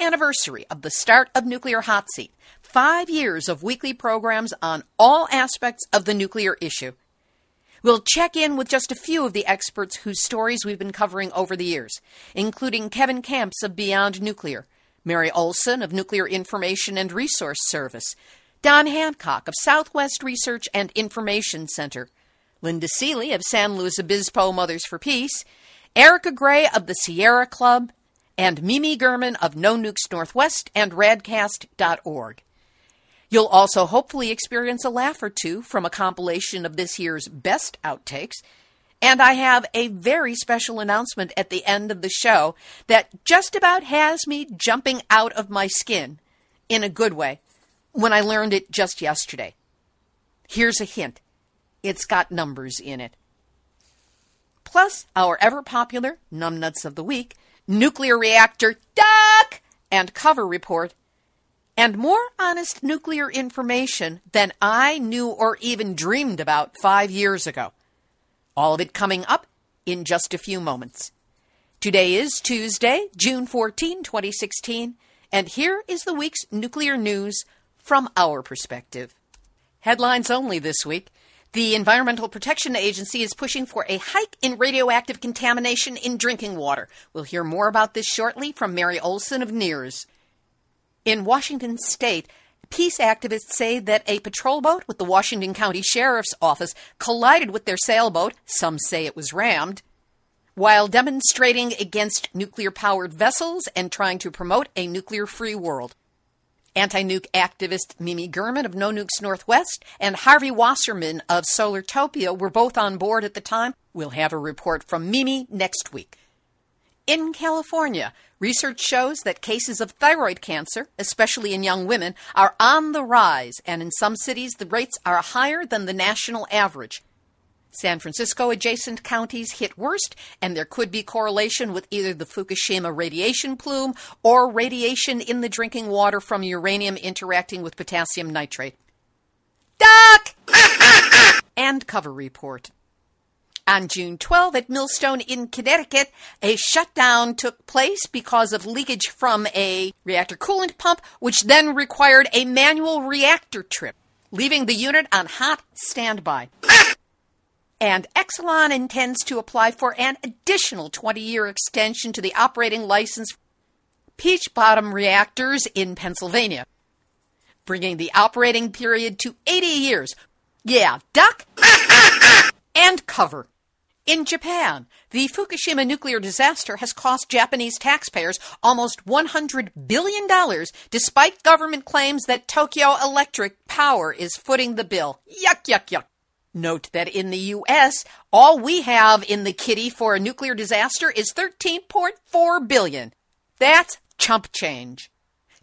anniversary of the start of Nuclear Hot Seat, five years of weekly programs on all aspects of the nuclear issue. We'll check in with just a few of the experts whose stories we've been covering over the years, including Kevin Kamps of Beyond Nuclear, Mary Olson of Nuclear Information and Resource Service, Don Hancock of Southwest Research and Information Center, Linda Seeley of San Luis Obispo Mothers for Peace, Erica Gray of the Sierra Club, and Mimi German of No Nukes Northwest and Radcast.org. You'll also hopefully experience a laugh or two from a compilation of this year's best outtakes. And I have a very special announcement at the end of the show that just about has me jumping out of my skin in a good way when I learned it just yesterday. Here's a hint it's got numbers in it. Plus, our ever popular Numbnuts of the Week nuclear reactor duck and cover report, and more honest nuclear information than I knew or even dreamed about five years ago. All of it coming up in just a few moments. Today is Tuesday, June 14, 2016, and here is the week's nuclear news from our perspective. Headlines only this week. The Environmental Protection Agency is pushing for a hike in radioactive contamination in drinking water. We'll hear more about this shortly from Mary Olson of NIRS. In Washington state, peace activists say that a patrol boat with the Washington County Sheriff's Office collided with their sailboat, some say it was rammed, while demonstrating against nuclear powered vessels and trying to promote a nuclear free world. Anti nuke activist Mimi German of No Nukes Northwest and Harvey Wasserman of Solartopia were both on board at the time. We'll have a report from Mimi next week. In California, research shows that cases of thyroid cancer, especially in young women, are on the rise, and in some cities the rates are higher than the national average. San Francisco adjacent counties hit worst, and there could be correlation with either the Fukushima radiation plume or radiation in the drinking water from uranium interacting with potassium nitrate. Duck! and cover report. On June 12 at Millstone in Connecticut, a shutdown took place because of leakage from a reactor coolant pump, which then required a manual reactor trip, leaving the unit on hot standby and Exelon intends to apply for an additional 20 year extension to the operating license for Peach Bottom reactors in Pennsylvania, bringing the operating period to 80 years. Yeah, duck and cover. In Japan, the Fukushima nuclear disaster has cost Japanese taxpayers almost $100 billion, despite government claims that Tokyo Electric Power is footing the bill. Yuck, yuck, yuck. Note that in the U.S., all we have in the kitty for a nuclear disaster is 13.4 billion. That's chump change.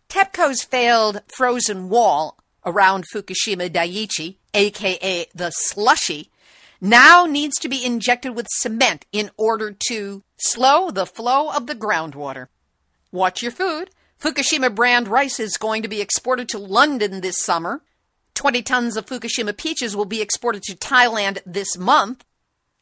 TEPCO's failed frozen wall around Fukushima Daiichi, aka the slushy, now needs to be injected with cement in order to slow the flow of the groundwater. Watch your food. Fukushima brand rice is going to be exported to London this summer. 20 tons of Fukushima peaches will be exported to Thailand this month.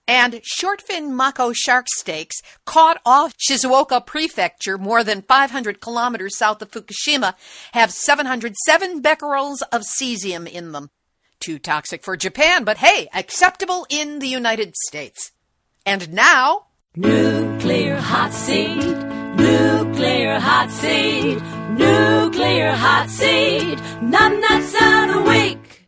And shortfin mako shark steaks caught off Shizuoka Prefecture, more than 500 kilometers south of Fukushima, have 707 becquerels of cesium in them. Too toxic for Japan, but hey, acceptable in the United States. And now. Nuclear hot seat, nuclear hot seat, nuclear hot seat. The week.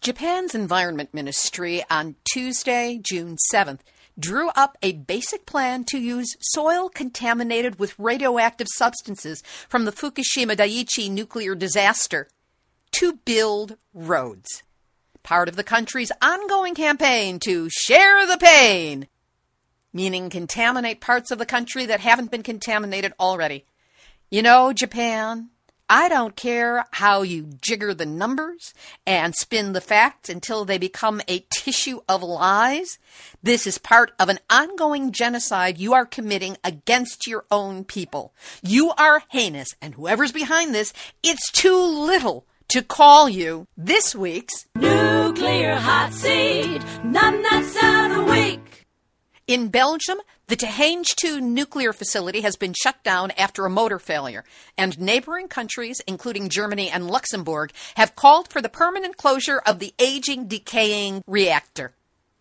Japan's Environment Ministry on Tuesday, June 7th, drew up a basic plan to use soil contaminated with radioactive substances from the Fukushima Daiichi nuclear disaster to build roads. Part of the country's ongoing campaign to share the pain, meaning contaminate parts of the country that haven't been contaminated already. You know, Japan, I don't care how you jigger the numbers and spin the facts until they become a tissue of lies. This is part of an ongoing genocide you are committing against your own people. You are heinous, and whoever's behind this, it's too little to call you this week's Nuclear hot seat. Numbnuts of the week. In Belgium, the Tihange 2 nuclear facility has been shut down after a motor failure, and neighboring countries, including Germany and Luxembourg, have called for the permanent closure of the aging, decaying reactor.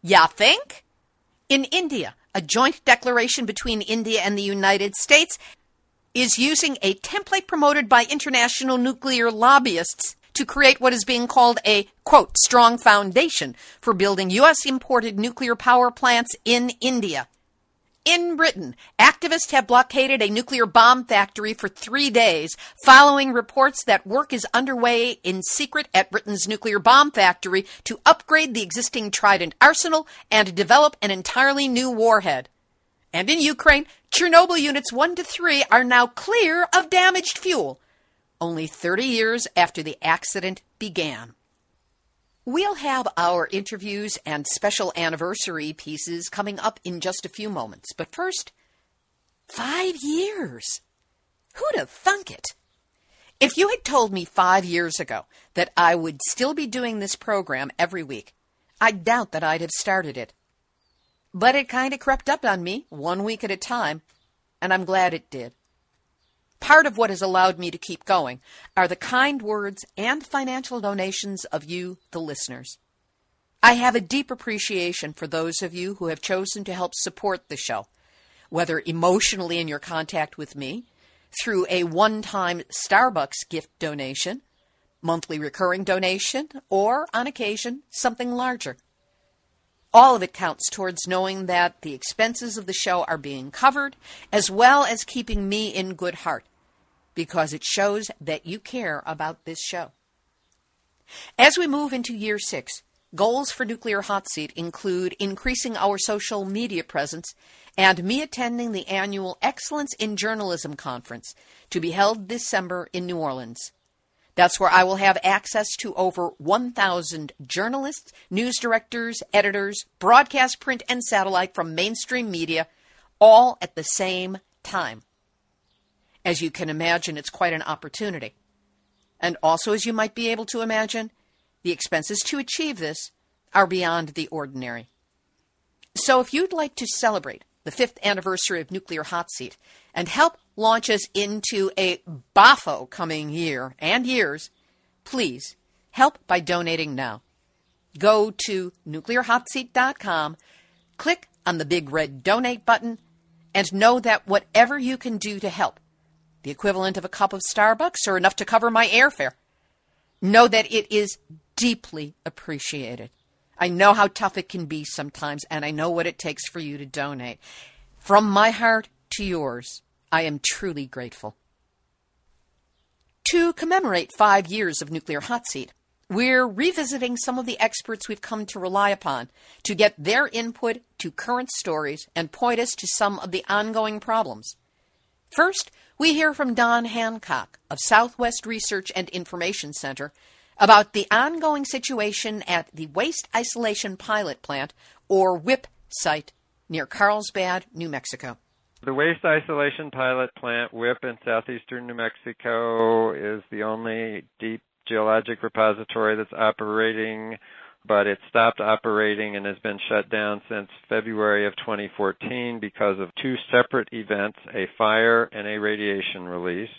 Ya think? In India, a joint declaration between India and the United States is using a template promoted by international nuclear lobbyists to create what is being called a quote strong foundation for building US imported nuclear power plants in India. In Britain, activists have blockaded a nuclear bomb factory for three days following reports that work is underway in secret at Britain's nuclear bomb factory to upgrade the existing Trident arsenal and develop an entirely new warhead. And in Ukraine, Chernobyl units 1 to 3 are now clear of damaged fuel, only 30 years after the accident began. We'll have our interviews and special anniversary pieces coming up in just a few moments. But first, five years. Who'd have thunk it? If you had told me five years ago that I would still be doing this program every week, I doubt that I'd have started it. But it kind of crept up on me, one week at a time, and I'm glad it did. Part of what has allowed me to keep going are the kind words and financial donations of you, the listeners. I have a deep appreciation for those of you who have chosen to help support the show, whether emotionally in your contact with me, through a one time Starbucks gift donation, monthly recurring donation, or on occasion, something larger. All of it counts towards knowing that the expenses of the show are being covered, as well as keeping me in good heart because it shows that you care about this show. As we move into year six, goals for Nuclear Hot Seat include increasing our social media presence and me attending the annual Excellence in Journalism Conference to be held this December in New Orleans. That's where I will have access to over 1,000 journalists, news directors, editors, broadcast, print, and satellite from mainstream media, all at the same time. As you can imagine, it's quite an opportunity. And also, as you might be able to imagine, the expenses to achieve this are beyond the ordinary. So, if you'd like to celebrate the fifth anniversary of Nuclear Hot Seat and help launch us into a BAFO coming year and years, please help by donating now. Go to nuclearhotseat.com, click on the big red donate button, and know that whatever you can do to help the equivalent of a cup of Starbucks or enough to cover my airfare. Know that it is deeply appreciated. I know how tough it can be sometimes, and I know what it takes for you to donate. From my heart to yours, I am truly grateful. To commemorate five years of Nuclear Hot Seat, we're revisiting some of the experts we've come to rely upon to get their input to current stories and point us to some of the ongoing problems. First, we hear from Don Hancock of Southwest Research and Information Center about the ongoing situation at the Waste Isolation Pilot Plant, or WIPP site, near Carlsbad, New Mexico. The Waste Isolation Pilot Plant, WIPP, in southeastern New Mexico is the only deep geologic repository that's operating but it stopped operating and has been shut down since February of 2014 because of two separate events, a fire and a radiation release.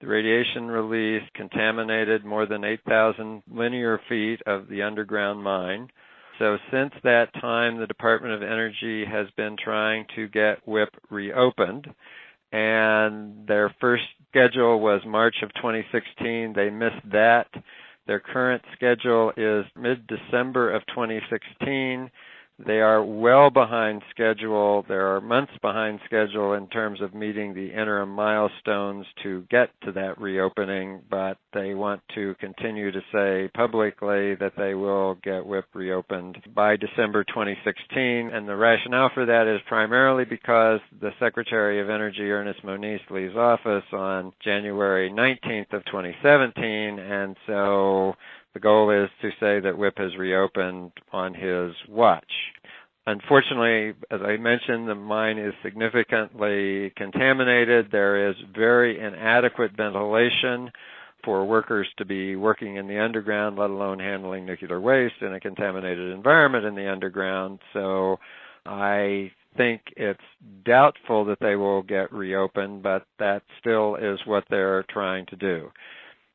The radiation release contaminated more than 8,000 linear feet of the underground mine. So since that time, the Department of Energy has been trying to get WIPP reopened. And their first schedule was March of 2016. They missed that. Their current schedule is mid December of 2016. They are well behind schedule. There are months behind schedule in terms of meeting the interim milestones to get to that reopening, but they want to continue to say publicly that they will get WIPP reopened by December 2016. And the rationale for that is primarily because the Secretary of Energy, Ernest Moniz, leaves office on January 19th of 2017, and so the goal is to say that WIPP has reopened on his watch. Unfortunately, as I mentioned, the mine is significantly contaminated. There is very inadequate ventilation for workers to be working in the underground, let alone handling nuclear waste in a contaminated environment in the underground. So I think it's doubtful that they will get reopened, but that still is what they're trying to do.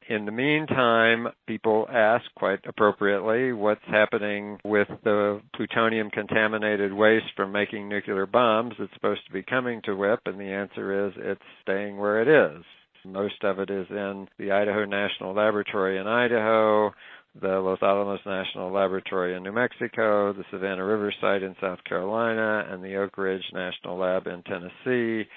In the meantime, people ask quite appropriately what's happening with the plutonium contaminated waste from making nuclear bombs that's supposed to be coming to WIPP, and the answer is it's staying where it is. Most of it is in the Idaho National Laboratory in Idaho, the Los Alamos National Laboratory in New Mexico, the Savannah River site in South Carolina, and the Oak Ridge National Lab in Tennessee.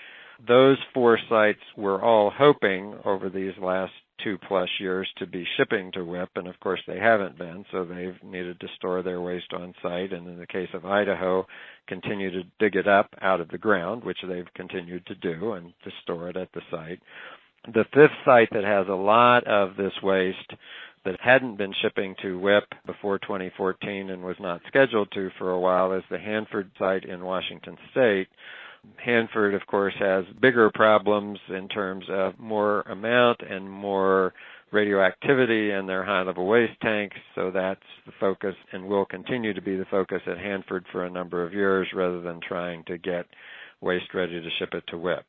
Those four sites were all hoping over these last two plus years to be shipping to WIPP, and of course they haven't been, so they've needed to store their waste on site, and in the case of Idaho, continue to dig it up out of the ground, which they've continued to do, and to store it at the site. The fifth site that has a lot of this waste that hadn't been shipping to WIPP before 2014 and was not scheduled to for a while is the Hanford site in Washington State Hanford, of course, has bigger problems in terms of more amount and more radioactivity in their high level waste tanks, so that's the focus and will continue to be the focus at Hanford for a number of years rather than trying to get waste ready to ship it to WIPP.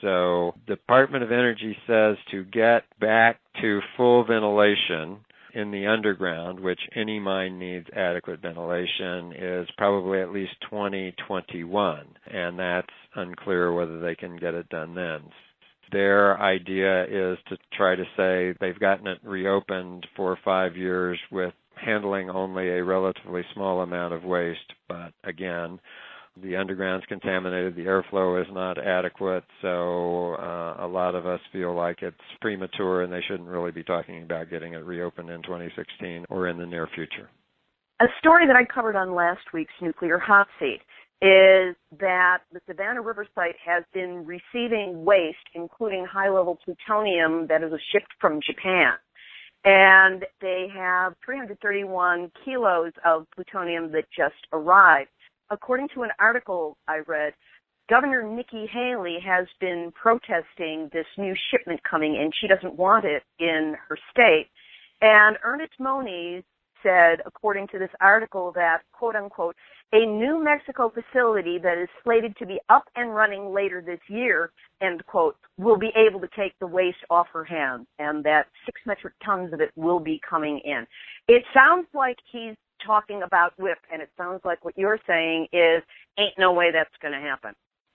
So, Department of Energy says to get back to full ventilation in the underground, which any mine needs adequate ventilation, is probably at least 2021, and that's unclear whether they can get it done then. Their idea is to try to say they've gotten it reopened for five years with handling only a relatively small amount of waste, but again, the underground's contaminated, the airflow is not adequate, so uh, a lot of us feel like it's premature and they shouldn't really be talking about getting it reopened in 2016 or in the near future. A story that I covered on last week's Nuclear Hot Seat is that the Savannah River site has been receiving waste, including high level plutonium that is shipped from Japan. And they have 331 kilos of plutonium that just arrived according to an article I read, Governor Nikki Haley has been protesting this new shipment coming in. She doesn't want it in her state. And Ernest Moniz said, according to this article, that, quote unquote, a New Mexico facility that is slated to be up and running later this year, end quote, will be able to take the waste off her hands and that six metric tons of it will be coming in. It sounds like he's talking about WIPP, and it sounds like what you're saying is ain't no way that's going to happen.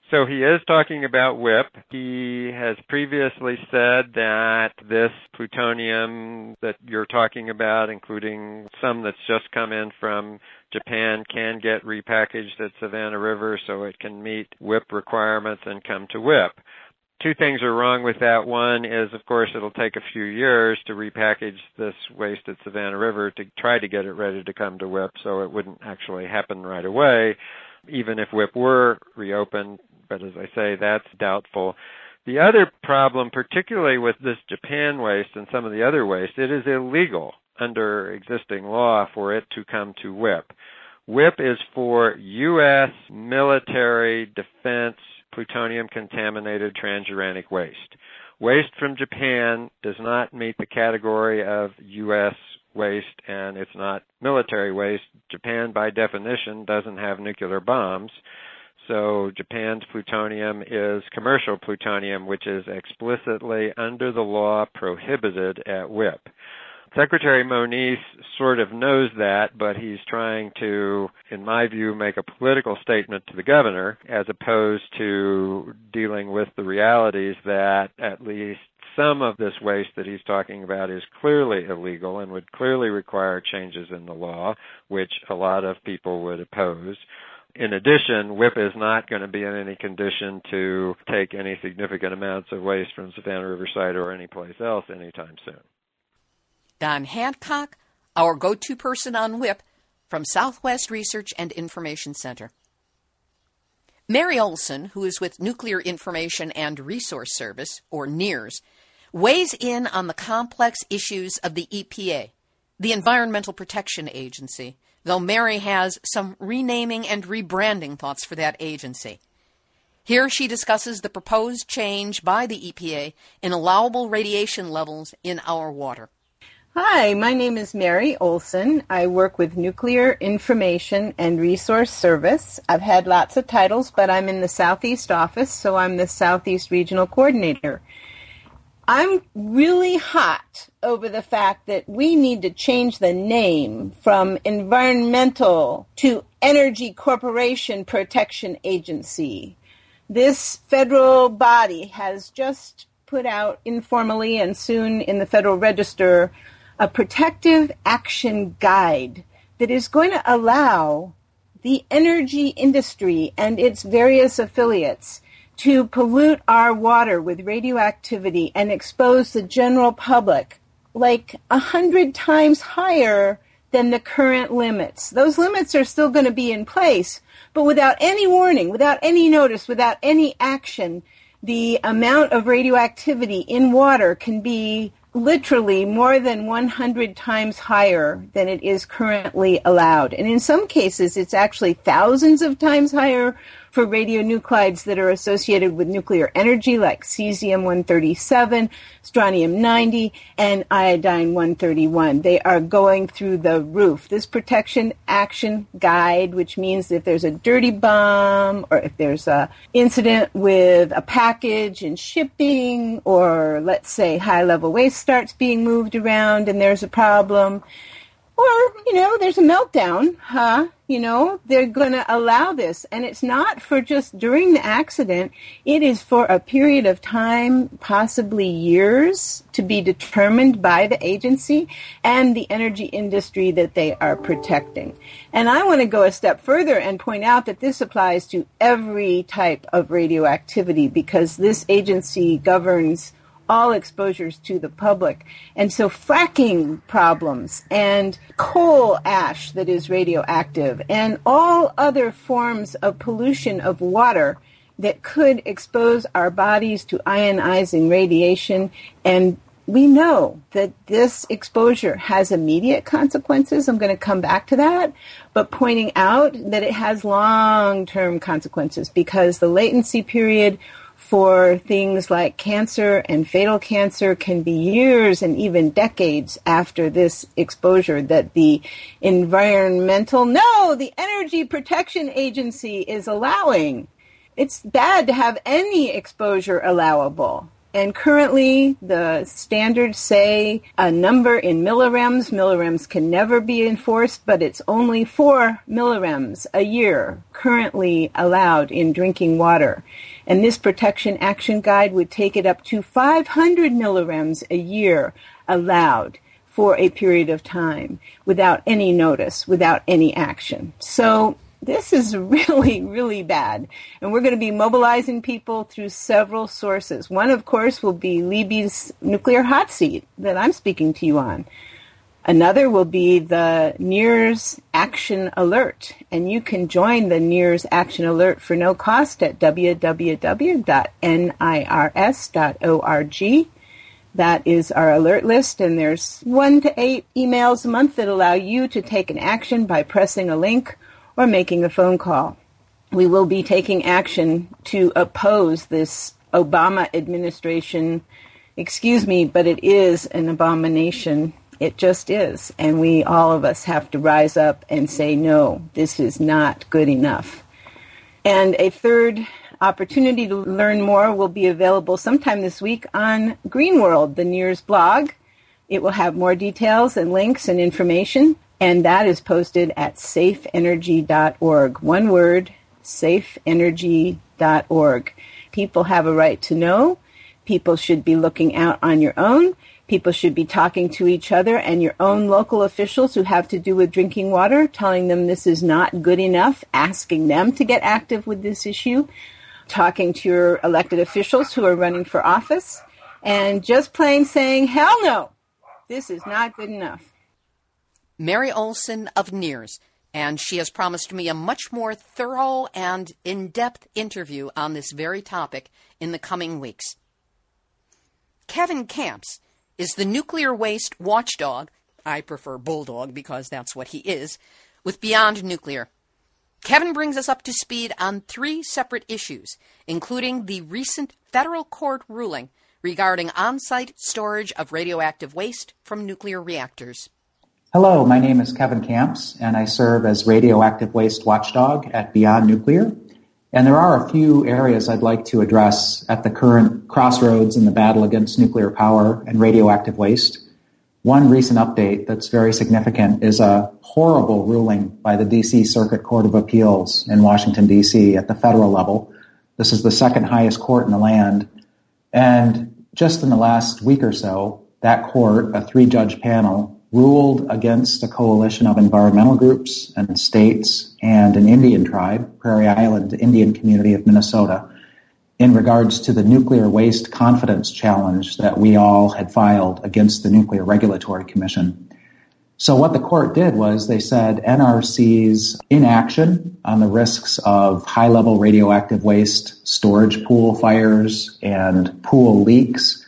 So he is talking about WIPP. He has previously said that this plutonium that you're talking about, including some that's just come in from Japan, can get repackaged at Savannah River so it can meet WIPP requirements and come to WIPP two things are wrong with that. One is, of course, it'll take a few years to repackage this waste at Savannah River to try to get it ready to come to WIPP, so it wouldn't actually happen right away, even if WIPP were reopened. But as I say, that's doubtful. The other problem, particularly with this Japan waste and some of the other waste, it is illegal under existing law for it to come to WIPP. WIPP is for U.S. military defense plutonium contaminated transuranic waste. Waste from Japan does not meet the category of U.S. waste and it's not military waste. Japan, by definition, doesn't have nuclear bombs. So Japan's plutonium is commercial plutonium, which is explicitly under the law prohibited at WIPP. Secretary Moniz sort of knows that, but he's trying to, in my view, make a political statement to the governor as opposed to dealing with the realities that at least some of this waste that he's talking about is clearly illegal and would clearly require changes in the law, which a lot of people would oppose. In addition, WIPP is not going to be in any condition to take any significant amounts of waste from Savannah River site or anyplace else anytime soon. Don Hancock, our go to person on WIPP from Southwest Research and Information Center. Mary Olson, who is with Nuclear Information and Resource Service, or NIRS, weighs in on the complex issues of the EPA, the Environmental Protection Agency, though Mary has some renaming and rebranding thoughts for that agency. Here she discusses the proposed change by the EPA in allowable radiation levels in our water. Hi, my name is Mary Olson. I work with Nuclear Information and Resource Service. I've had lots of titles, but I'm in the Southeast office, so I'm the Southeast Regional Coordinator. I'm really hot over the fact that we need to change the name from environmental to Energy Corporation Protection Agency. This federal body has just put out informally and soon in the Federal Register a protective action guide that is going to allow the energy industry and its various affiliates to pollute our water with radioactivity and expose the general public like a hundred times higher than the current limits. Those limits are still going to be in place, but without any warning, without any notice, without any action, the amount of radioactivity in water can be literally more than 100 times higher than it is currently allowed. And in some cases, it's actually thousands of times higher for radionuclides that are associated with nuclear energy, like cesium 137, strontium 90, and iodine 131. They are going through the roof. This protection action guide, which means if there's a dirty bomb or if there's a incident with a package in shipping, or let's say high level waste starts being moved around and there's a problem, or, you know, there's a meltdown, huh? You know, they're going to allow this. And it's not for just during the accident. It is for a period of time, possibly years, to be determined by the agency and the energy industry that they are protecting. And I want to go a step further and point out that this applies to every type of radioactivity because this agency governs all exposures to the public. And so fracking problems and coal ash that is radioactive and all other forms of pollution of water that could expose our bodies to ionizing radiation and we know that this exposure has immediate consequences. I'm going to come back to that, but pointing out that it has long term consequences because the latency period for things like cancer and fatal cancer can be years and even decades after this exposure that the environmental, no, the Energy Protection Agency is allowing. It's bad to have any exposure allowable. And currently, the standards say a number in millirems. Millirems can never be enforced, but it's only four millirems a year currently allowed in drinking water. And this protection action guide would take it up to 500 millirems a year allowed for a period of time without any notice, without any action. So this is really, really bad. And we're going to be mobilizing people through several sources. One, of course, will be Libby's nuclear hot seat that I'm speaking to you on. Another will be the NIRS Action Alert. And you can join the NIRS Action Alert for no cost at www.nirs.org. That is our alert list, and there's one to eight emails a month that allow you to take an action by pressing a link or making a phone call. We will be taking action to oppose this Obama administration. Excuse me, but it is an abomination. It just is. And we, all of us, have to rise up and say, no, this is not good enough. And a third opportunity to learn more will be available sometime this week on Green World, the NIRS blog. It will have more details and links and information and that is posted at safeenergy.org. One word, safeenergy.org. People have a right to know People should be looking out on your own. People should be talking to each other and your own local officials who have to do with drinking water, telling them this is not good enough, asking them to get active with this issue, talking to your elected officials who are running for office, and just plain saying, hell no, this is not good enough. Mary Olson of NIRS, and she has promised me a much more thorough and in depth interview on this very topic in the coming weeks. Kevin Kamps is the nuclear waste watchdog. I prefer bulldog because that's what he is, with Beyond Nuclear. Kevin brings us up to speed on three separate issues, including the recent federal court ruling regarding on site storage of radioactive waste from nuclear reactors. Hello, my name is Kevin Kamps, and I serve as radioactive waste watchdog at Beyond Nuclear. And there are a few areas I'd like to address at the current crossroads in the battle against nuclear power and radioactive waste. One recent update that's very significant is a horrible ruling by the DC Circuit Court of Appeals in Washington, DC at the federal level. This is the second highest court in the land. And just in the last week or so, that court, a three judge panel, ruled against a coalition of environmental groups and states and an Indian tribe, Prairie Island Indian community of Minnesota, in regards to the nuclear waste confidence challenge that we all had filed against the Nuclear Regulatory Commission. So what the court did was they said NRC's inaction on the risks of high level radioactive waste, storage pool fires, and pool leaks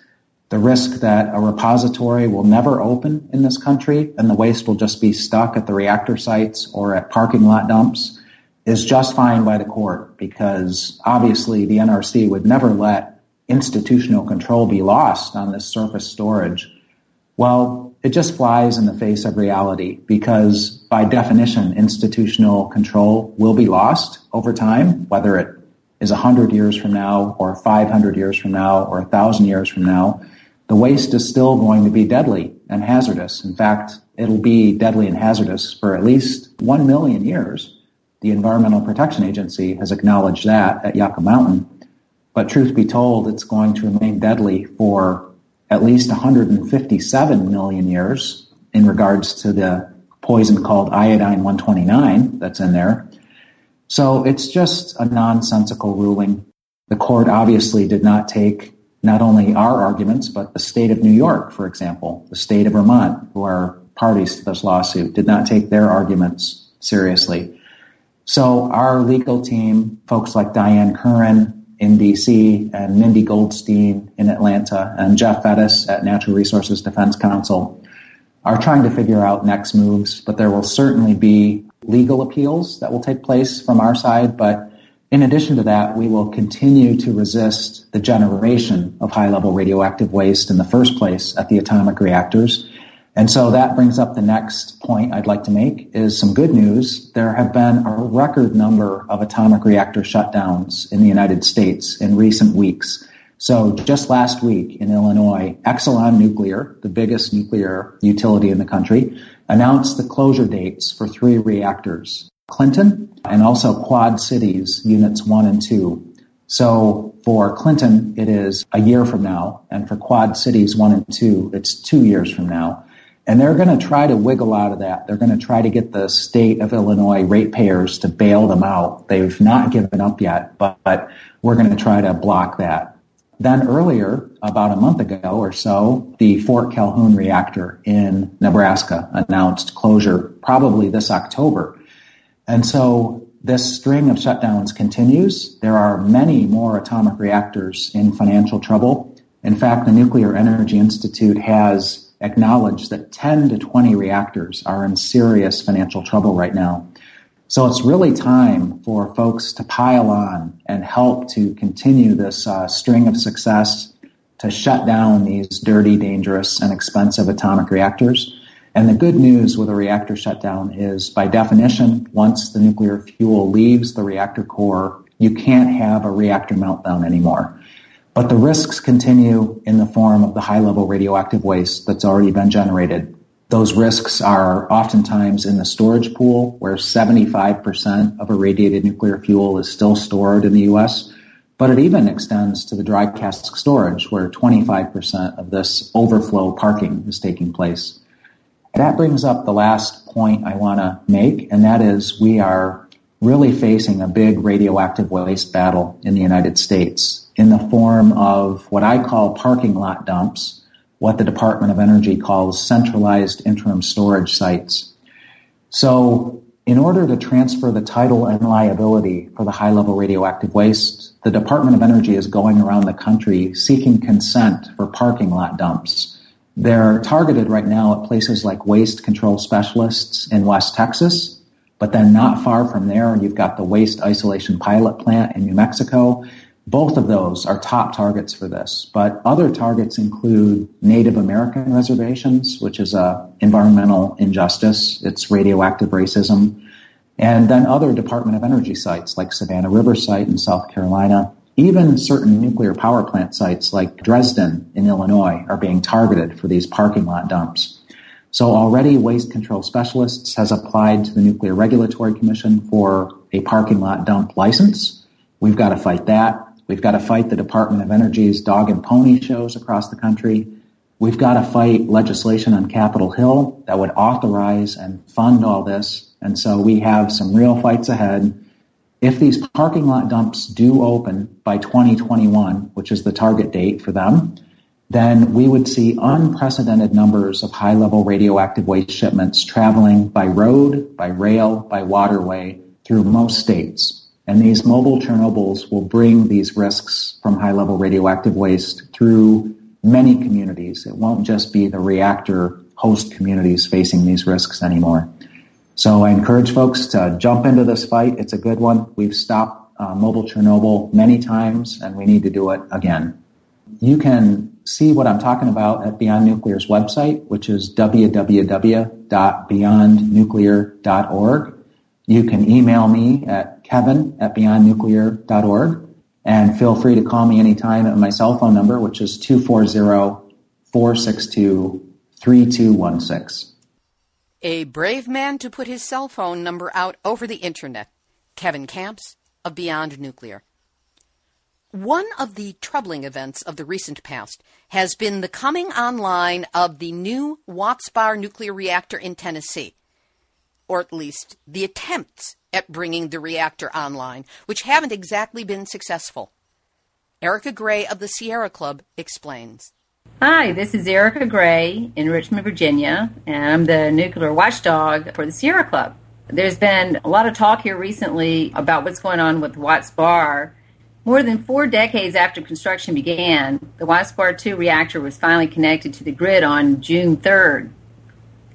the risk that a repository will never open in this country and the waste will just be stuck at the reactor sites or at parking lot dumps is just fine by the court because obviously the NRC would never let institutional control be lost on this surface storage. Well, it just flies in the face of reality because by definition, institutional control will be lost over time, whether it is 100 years from now or 500 years from now or 1,000 years from now the waste is still going to be deadly and hazardous. In fact, it'll be deadly and hazardous for at least one million years. The Environmental Protection Agency has acknowledged that at Yucca Mountain. But truth be told, it's going to remain deadly for at least 157 million years in regards to the poison called iodine 129 that's in there. So it's just a nonsensical ruling. The court obviously did not take not only our arguments, but the state of New York, for example, the state of Vermont, who are parties to this lawsuit, did not take their arguments seriously. So our legal team, folks like Diane Curran in DC and Mindy Goldstein in Atlanta and Geoff Fettus at Natural Resources Defense Council are trying to figure out next moves, but there will certainly be legal appeals that will take place from our side, but in addition to that, we will continue to resist the generation of high level radioactive waste in the first place at the atomic reactors. And so that brings up the next point I'd like to make is some good news. There have been a record number of atomic reactor shutdowns in the United States in recent weeks. So just last week in Illinois, Exelon Nuclear, the biggest nuclear utility in the country, announced the closure dates for three reactors. Clinton and also Quad Cities units one and two. So for Clinton, it is a year from now. And for Quad Cities one and two, it's two years from now. And they're going to try to wiggle out of that. They're going to try to get the state of Illinois ratepayers to bail them out. They've not given up yet, but, but we're going to try to block that. Then earlier, about a month ago or so, the Fort Calhoun reactor in Nebraska announced closure probably this October. And so this string of shutdowns continues. There are many more atomic reactors in financial trouble. In fact, the Nuclear Energy Institute has acknowledged that 10 to 20 reactors are in serious financial trouble right now. So it's really time for folks to pile on and help to continue this uh, string of success to shut down these dirty, dangerous, and expensive atomic reactors. And the good news with a reactor shutdown is by definition, once the nuclear fuel leaves the reactor core, you can't have a reactor meltdown anymore. But the risks continue in the form of the high level radioactive waste that's already been generated. Those risks are oftentimes in the storage pool where 75% of irradiated nuclear fuel is still stored in the US. but it even extends to the dry cask storage where 25% of this overflow parking is taking place. That brings up the last point I want to make, and that is we are really facing a big radioactive waste battle in the United States in the form of what I call parking lot dumps, what the Department of Energy calls centralized interim storage sites. So in order to transfer the title and liability for the high level radioactive waste, the Department of Energy is going around the country seeking consent for parking lot dumps. They're targeted right now at places like waste control specialists in West Texas, but then not far from there, you've got the waste isolation pilot plant in New Mexico. Both of those are top targets for this, but other targets include Native American reservations, which is a environmental injustice. It's radioactive racism. And then other Department of Energy sites like Savannah River site in South Carolina, even certain nuclear power plant sites like Dresden in Illinois are being targeted for these parking lot dumps. So already Waste Control Specialists has applied to the Nuclear Regulatory Commission for a parking lot dump license. We've got to fight that. We've got to fight the Department of Energy's dog and pony shows across the country. We've got to fight legislation on Capitol Hill that would authorize and fund all this. And so we have some real fights ahead. If these parking lot dumps do open by 2021, which is the target date for them, then we would see unprecedented numbers of high level radioactive waste shipments traveling by road, by rail, by waterway through most states. And these mobile Chernobyls will bring these risks from high level radioactive waste through many communities. It won't just be the reactor host communities facing these risks anymore. So I encourage folks to jump into this fight. It's a good one. We've stopped uh, mobile Chernobyl many times and we need to do it again. You can see what I'm talking about at Beyond Nuclear's website, which is www.beyondnuclear.org. You can email me at kevin at beyondnuclear.org and feel free to call me anytime at my cell phone number, which is 240-462-3216. A brave man to put his cell phone number out over the internet. Kevin Kamps of Beyond Nuclear. One of the troubling events of the recent past has been the coming online of the new Watts Bar nuclear reactor in Tennessee, or at least the attempts at bringing the reactor online, which haven't exactly been successful. Erica Gray of the Sierra Club explains. Hi, this is Erica Gray in Richmond, Virginia, and I'm the nuclear watchdog for the Sierra Club. There's been a lot of talk here recently about what's going on with Watts Bar more than four decades after construction began, the Watts Bar 2 reactor was finally connected to the grid on June 3rd.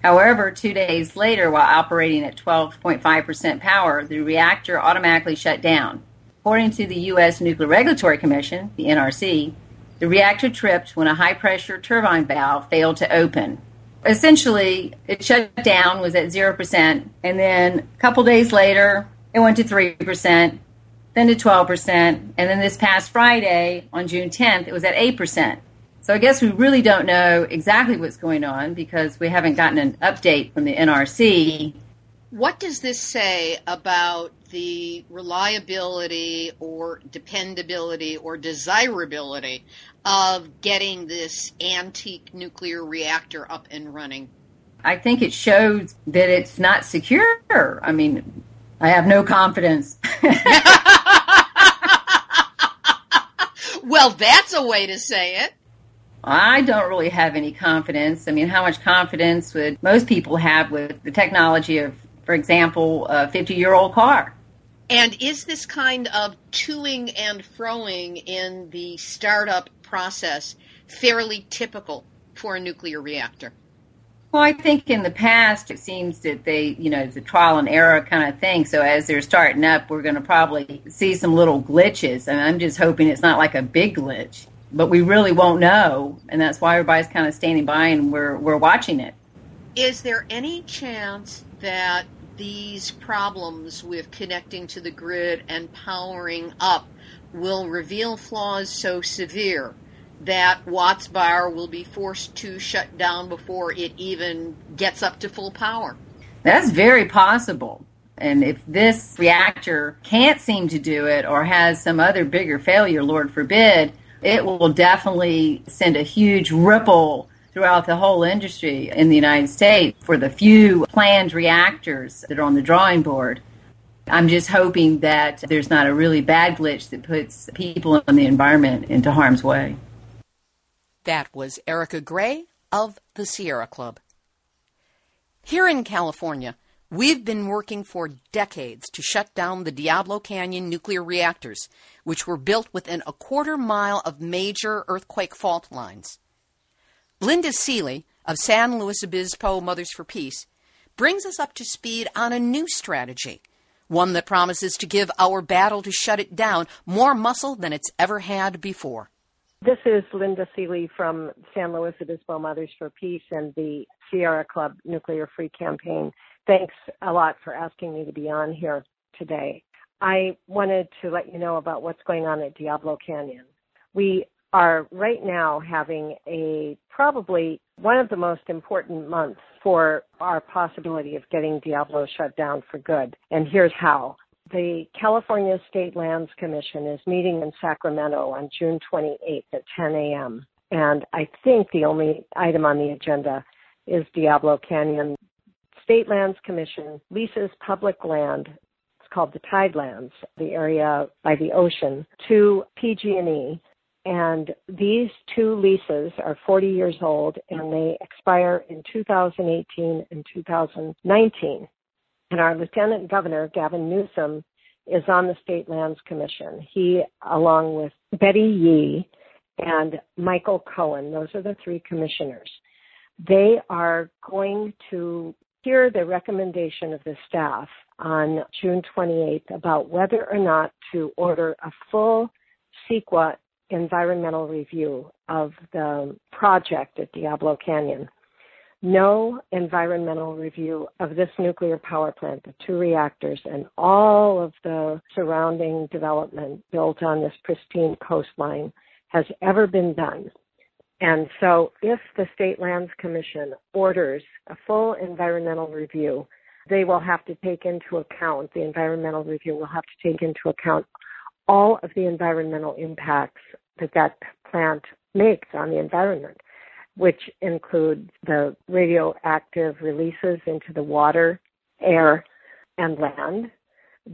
However, two days later, while operating at 12.5% power, the reactor automatically shut down. According to the U.S. Nuclear Regulatory Commission, the NRC, the reactor tripped when a high pressure turbine valve failed to open. Essentially, it shut down, was at 0%, and then a couple days later, it went to 3%, then to 12%, and then this past Friday on June 10th, it was at 8%. So I guess we really don't know exactly what's going on because we haven't gotten an update from the NRC. What does this say about the reliability or dependability or desirability of getting this antique nuclear reactor up and running? I think it shows that it's not secure. I mean, I have no confidence. well, that's a way to say it. I don't really have any confidence. I mean, how much confidence would most people have with the technology of, for example, a 50 year old car? And is this kind of toing and froing in the startup process fairly typical for a nuclear reactor? Well, I think in the past it seems that they, you know, it's a trial and error kind of thing. So as they're starting up, we're going to probably see some little glitches. And I'm just hoping it's not like a big glitch, but we really won't know. And that's why everybody's kind of standing by and we're, we're watching it. Is there any chance that these problems with connecting to the grid and powering up will reveal flaws so severe that Watts Bar will be forced to shut down before it even gets up to full power. That's very possible. And if this reactor can't seem to do it or has some other bigger failure, Lord forbid, it will definitely send a huge ripple throughout the whole industry in the United States for the few planned reactors that are on the drawing board. I'm just hoping that there's not a really bad glitch that puts people and the environment into harm's way. That was Erica Gray of the Sierra Club. Here in California, we've been working for decades to shut down the Diablo Canyon nuclear reactors, which were built within a quarter mile of major earthquake fault lines. Linda Seeley of San Luis Obispo Mothers for Peace brings us up to speed on a new strategy – one that promises to give our battle to shut it down more muscle than it's ever had before. This is Linda Seeley from San Luis Obispo Mothers for Peace and the Sierra Club Nuclear Free Campaign. Thanks a lot for asking me to be on here today. I wanted to let you know about what's going on at Diablo Canyon. We are right now having a probably one of the most important months for our possibility of getting Diablo shut down for good. And here's how. The California State Lands Commission is meeting in Sacramento on June 28th at 10 a.m. And I think the only item on the agenda is Diablo Canyon. State Lands Commission leases public land it's called the Tidelands, the area by the ocean, to PG&E and these two leases are 40 years old and they expire in 2018 and 2019. And our Lieutenant Governor, Gavin Newsom, is on the State Lands Commission. He, along with Betty Yee and Michael Cohen, those are the three commissioners. They are going to hear the recommendation of the staff on June 28th about whether or not to order a full CEQA environmental review of the project at Diablo Canyon. No environmental review of this nuclear power plant, the two reactors, and all of the surrounding development built on this pristine coastline has ever been done. And so if the State Lands Commission orders a full environmental review, they will have to take into account, the environmental review will have to take into account all of the environmental impacts that that plant makes on the environment, which include the radioactive releases into the water, air, and land,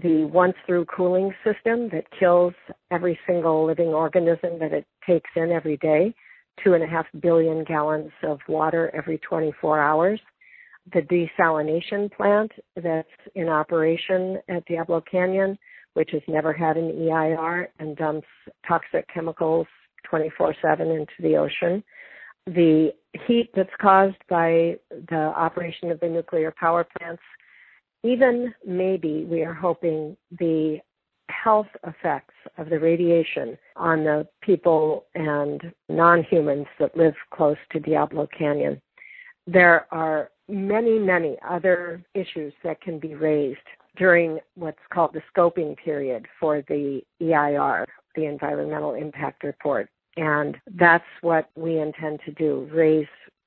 the once through cooling system that kills every single living organism that it takes in every day, two and a half billion gallons of water every 24 hours, the desalination plant that's in operation at Diablo Canyon, which has never had an EIR and dumps toxic chemicals 24 7 into the ocean. The heat that's caused by the operation of the nuclear power plants, even maybe we are hoping the health effects of the radiation on the people and non humans that live close to Diablo Canyon. There are many, many other issues that can be raised during what's called the scoping period for the EIR, the Environmental Impact Report. And that's what we intend to do, raise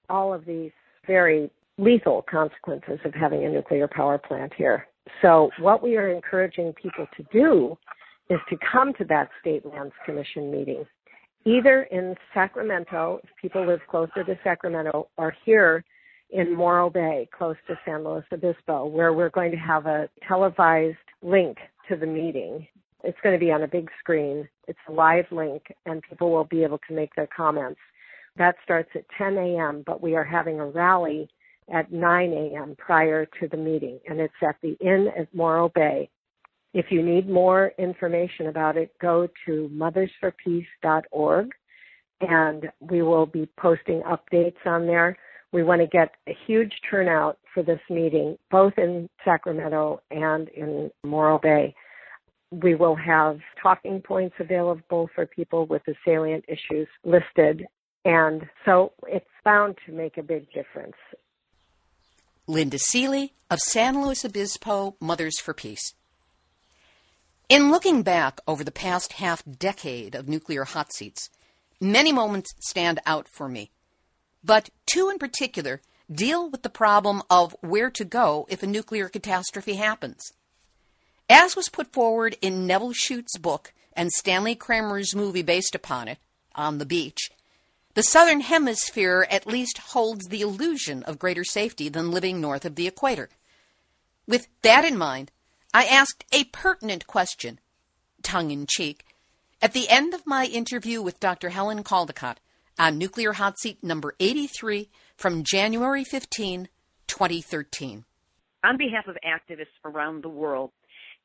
all of these very lethal consequences of having a nuclear power plant here. So what we are encouraging people to do is to come to that State Lands Commission meeting, either in Sacramento, if people live closer to Sacramento, or here in Morro Bay, close to San Luis Obispo, where we're going to have a televised link to the meeting. It's going to be on a big screen. It's a live link, and people will be able to make their comments. That starts at 10 a.m., but we are having a rally at 9 a.m. prior to the meeting, and it's at the Inn at Morro Bay. If you need more information about it, go to mothersforpeace.org, and we will be posting updates on there. We want to get a huge turnout for this meeting, both in Sacramento and in Morro Bay. We will have talking points available for people with the salient issues listed. And so it's bound to make a big difference. Linda Seeley of San Luis Obispo Mothers for Peace. In looking back over the past half decade of nuclear hot seats, many moments stand out for me but two in particular deal with the problem of where to go if a nuclear catastrophe happens. As was put forward in Nevil Shute's book and Stanley Kramer's movie based upon it, On the Beach, the southern hemisphere at least holds the illusion of greater safety than living north of the equator. With that in mind, I asked a pertinent question, tongue in cheek, at the end of my interview with Dr. Helen Caldicott on Nuclear Hot Seat number 83 from January 15, 2013. On behalf of activists around the world,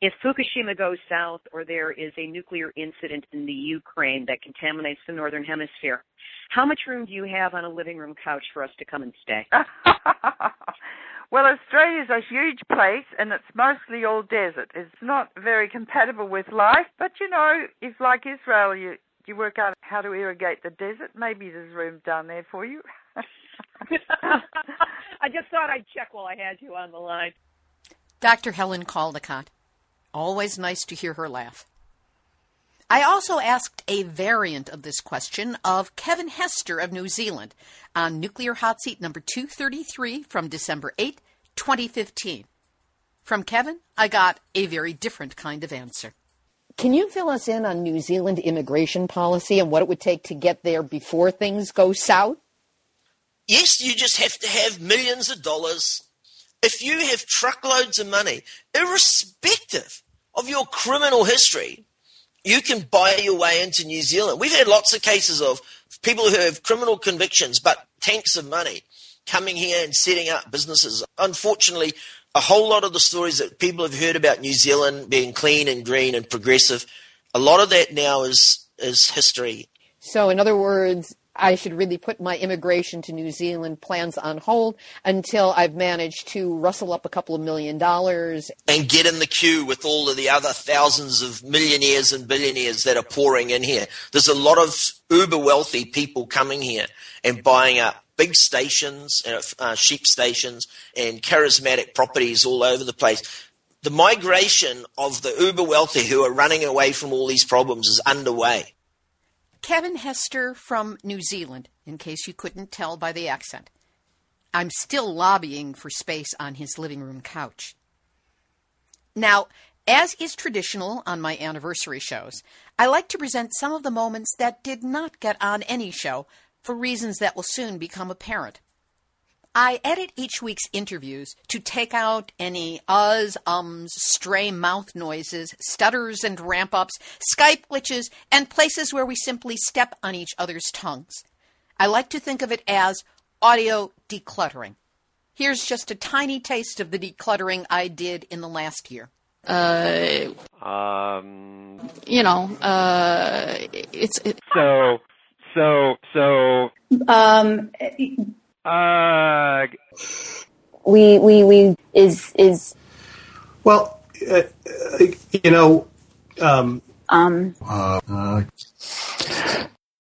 if Fukushima goes south or there is a nuclear incident in the Ukraine that contaminates the northern hemisphere, how much room do you have on a living room couch for us to come and stay? well, Australia's a huge place and it's mostly all desert. It's not very compatible with life, but you know, if like Israel you you work out how to irrigate the desert, maybe there's room down there for you. I just thought I'd check while I had you on the line. Dr. Helen Caldicott. Always nice to hear her laugh. I also asked a variant of this question of Kevin Hester of New Zealand on Nuclear Hot Seat number 233 from December 8, 2015. From Kevin, I got a very different kind of answer. Can you fill us in on New Zealand immigration policy and what it would take to get there before things go south? Yes, you just have to have millions of dollars. If you have truckloads of money, irrespective of your criminal history, you can buy your way into New Zealand. We've had lots of cases of people who have criminal convictions but tanks of money coming here and setting up businesses. Unfortunately, a whole lot of the stories that people have heard about New Zealand being clean and green and progressive, a lot of that now is is history. So, in other words, I should really put my immigration to New Zealand plans on hold until I've managed to rustle up a couple of million dollars. And get in the queue with all of the other thousands of millionaires and billionaires that are pouring in here. There's a lot of uber wealthy people coming here and buying up big stations, uh, uh sheep stations, and charismatic properties all over the place. The migration of the uber wealthy who are running away from all these problems is underway. Kevin Hester from New Zealand, in case you couldn't tell by the accent. I'm still lobbying for space on his living room couch. Now, as is traditional on my anniversary shows, I like to present some of the moments that did not get on any show for reasons that will soon become apparent. I edit each week's interviews to take out any uhs, ums, stray mouth noises, stutters and ramp ups, Skype glitches, and places where we simply step on each other's tongues. I like to think of it as audio decluttering. Here's just a tiny taste of the decluttering I did in the last year. Uh, um, you know, uh, it's it, so, so, so. Um, uh, we we we is is. Well, uh, you know, um, um, uh, uh,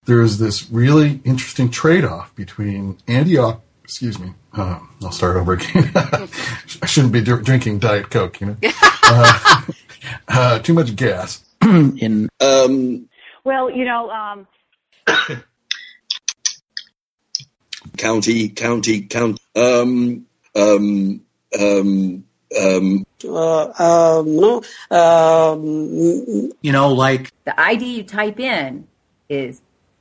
there's this really interesting trade-off between antioxidant. Excuse me. Uh, I'll start over again. I shouldn't be d- drinking Diet Coke, you know. Uh, uh, too much gas. In um, well, you know, um, county, county, county. Um, um, um, um, uh, um, no, um, you know, like the ID you type in is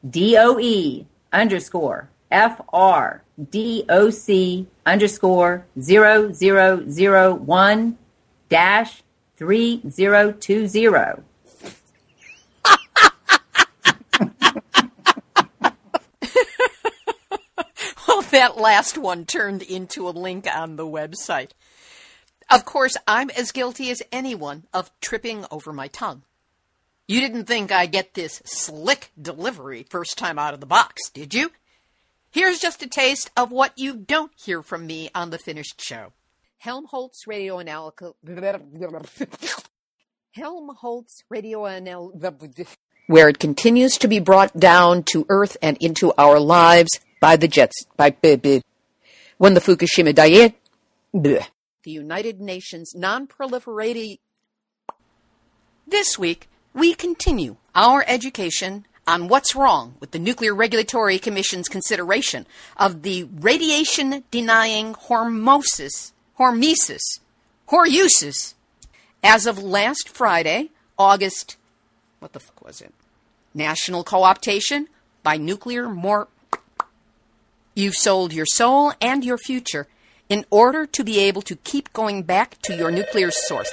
DOE underscore FR DOC underscore zero zero zero one dash three zero two zero. that last one turned into a link on the website. Of course, I'm as guilty as anyone of tripping over my tongue. You didn't think I get this slick delivery first time out of the box, did you? Here's just a taste of what you don't hear from me on the finished show. Helmholtz radio analysis. Helmholtz radio analysis. Where it continues to be brought down to earth and into our lives by the Jets, by when the Fukushima diet, the United Nations non-proliferating. This week, we continue our education on what's wrong with the Nuclear Regulatory Commission's consideration of the radiation denying hormosis, hormesis, horuses, As of last Friday, August, what the fuck was it? National co-optation by nuclear more. You've sold your soul and your future in order to be able to keep going back to your nuclear source.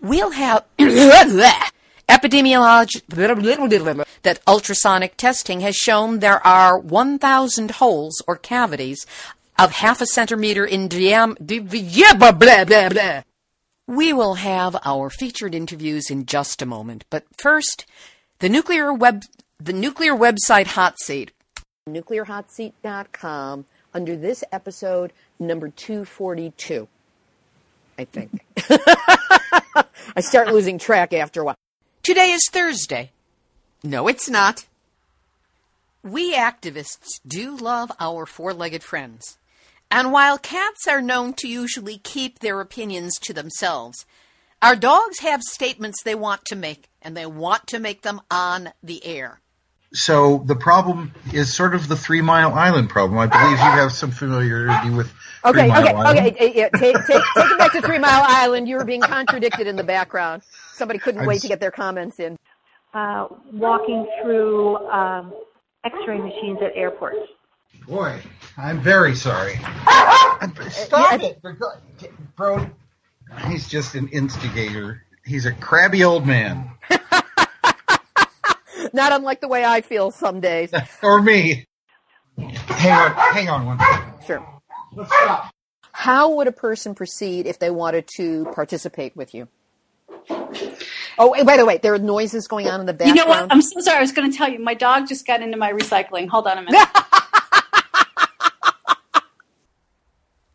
We'll have epidemiology that ultrasonic testing has shown there are 1,000 holes or cavities of half a centimeter in diameter. We will have our featured interviews in just a moment, but first, the nuclear web the nuclear website hot seat nuclearhotseat.com under this episode number 242 i think i start losing track after a while Today is Thursday. No, it's not. We activists do love our four legged friends. And while cats are known to usually keep their opinions to themselves, our dogs have statements they want to make, and they want to make them on the air. So the problem is sort of the Three Mile Island problem. I believe you have some familiarity with okay Three Mile okay Island. okay yeah, take, take, take it back to three mile island you were being contradicted in the background somebody couldn't I'm wait s- to get their comments in uh, walking through um, X-ray machines at airports. Boy, I'm very sorry. Stop it, for bro. He's just an instigator. He's a crabby old man, not unlike the way i feel some days or me. Hang on, hang on one. second. sure how would a person proceed if they wanted to participate with you oh wait, by the way there are noises going on in the You background know what? I'm so sorry. I was going to tell you. My dog just got into my recycling. Hold on a minute.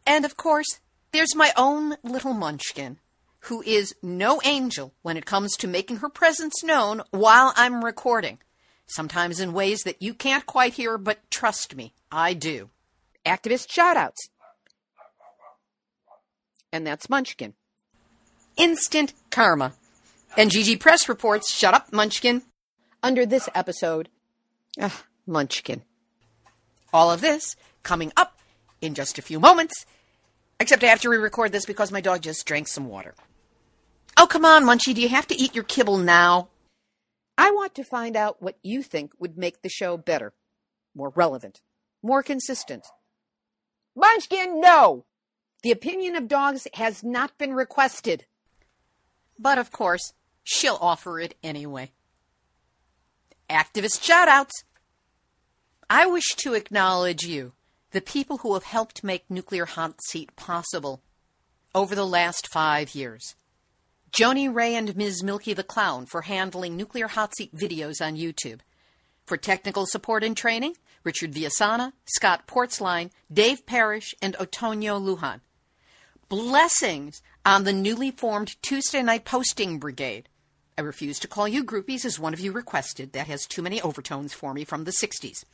And of course, there's my own little munchkin, who is no angel when it comes to making her presence known while I'm recording. Sometimes in ways that you can't quite hear, but trust me, I do. activist shoutouts and that's munchkin Instant karma. And GG Press reports, shut up, munchkin. under this episode ah, munchkin All of this coming up in just a few moments. Except after we record this because my dog just drank some water. Oh, come on, Munchie, do you have to eat your kibble now? I want to find out what you think would make the show better, more relevant, more consistent. Munchkin, no! The opinion of dogs has not been requested. But of course, she'll offer it anyway. Activist shoutouts. I wish to acknowledge you, the people who have helped make Nuclear Hot Seat possible over the last five years. Joni Ray and Ms. Milky the Clown for handling Nuclear Hot Seat videos on YouTube. For technical support and training, Richard Viasana, Scott Portsline, Dave Parrish, and Otonio Lujan. Blessings on the newly formed Tuesday Night Posting Brigade. I refuse to call you groupies as one of you requested. That has too many overtones for me from the 60s.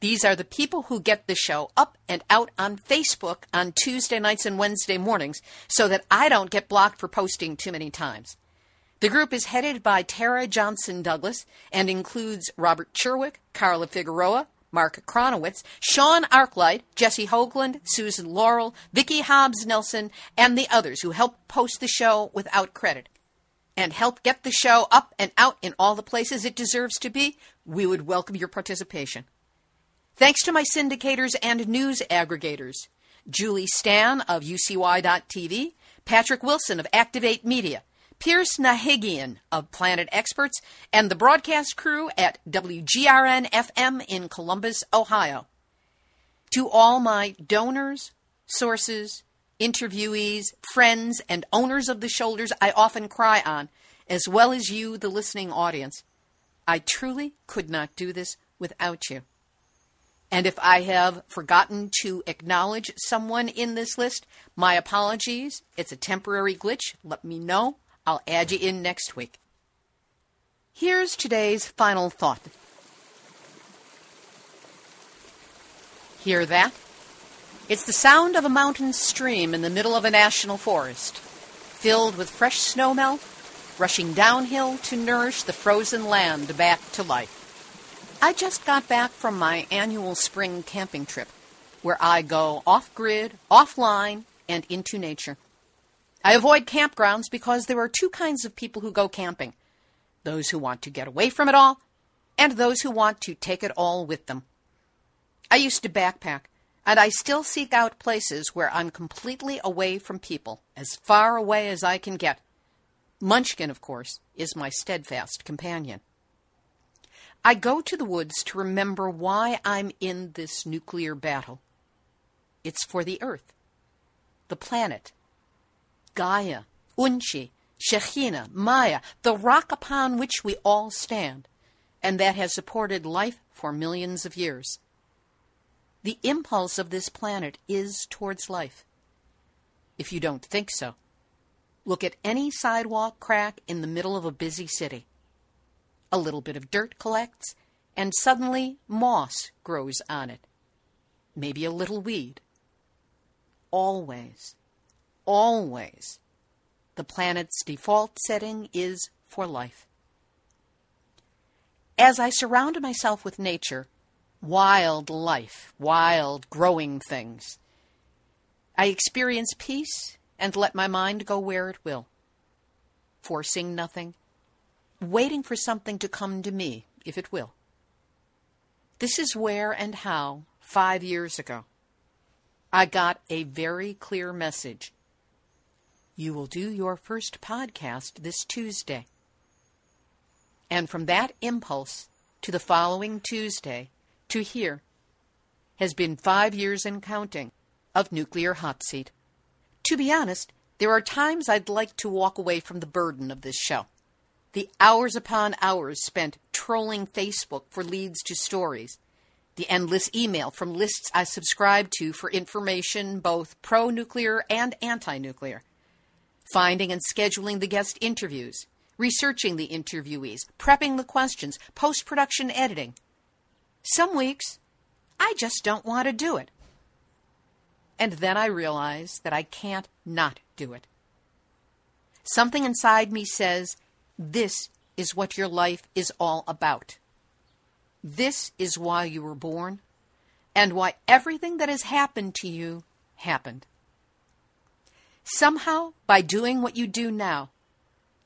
These are the people who get the show up and out on Facebook on Tuesday nights and Wednesday mornings so that I don't get blocked for posting too many times. The group is headed by Tara Johnson Douglas and includes Robert Cherwick, Carla Figueroa, Mark Kronowitz, Sean Arklight, Jesse Hoagland, Susan Laurel, Vicki Hobbs Nelson, and the others who help post the show without credit and help get the show up and out in all the places it deserves to be, we would welcome your participation. Thanks to my syndicators and news aggregators Julie Stan of UCY.tv, Patrick Wilson of Activate Media, Pierce Nahigyan of Planet Experts, and the broadcast crew at WGRN FM in Columbus, Ohio. To all my donors, sources, interviewees, friends, and owners of the shoulders I often cry on, as well as you, the listening audience, I truly could not do this without you. And if I have forgotten to acknowledge someone in this list, my apologies. It's a temporary glitch. Let me know. I'll add you in next week. Here's today's final thought. Hear that? It's the sound of a mountain stream in the middle of a national forest, filled with fresh snowmelt, rushing downhill to nourish the frozen land back to life. I just got back from my annual spring camping trip, where I go off grid, offline, and into nature. I avoid campgrounds because there are two kinds of people who go camping those who want to get away from it all, and those who want to take it all with them. I used to backpack, and I still seek out places where I'm completely away from people, as far away as I can get. Munchkin, of course, is my steadfast companion. I go to the woods to remember why I'm in this nuclear battle. It's for the Earth, the planet, Gaia, Unchi, Shekhinah, Maya, the rock upon which we all stand, and that has supported life for millions of years. The impulse of this planet is towards life. If you don't think so, look at any sidewalk crack in the middle of a busy city. A little bit of dirt collects, and suddenly moss grows on it. Maybe a little weed. Always, always, the planet's default setting is for life. As I surround myself with nature, wild life, wild growing things, I experience peace and let my mind go where it will, forcing nothing, waiting for something to come to me, if it will. This is where and how, five years ago, I got a very clear message. You will do your first podcast this Tuesday. And from that impulse to the following Tuesday to here has been five years and counting of Nuclear Hot Seat. To be honest, there are times I'd like to walk away from the burden of this show. The hours upon hours spent trolling Facebook for leads to stories, the endless email from lists I subscribe to for information both pro nuclear and anti nuclear, finding and scheduling the guest interviews, researching the interviewees, prepping the questions, post production editing. Some weeks, I just don't want to do it. And then I realize that I can't not do it. Something inside me says, This is what your life is all about. This is why you were born and why everything that has happened to you happened. Somehow, by doing what you do now,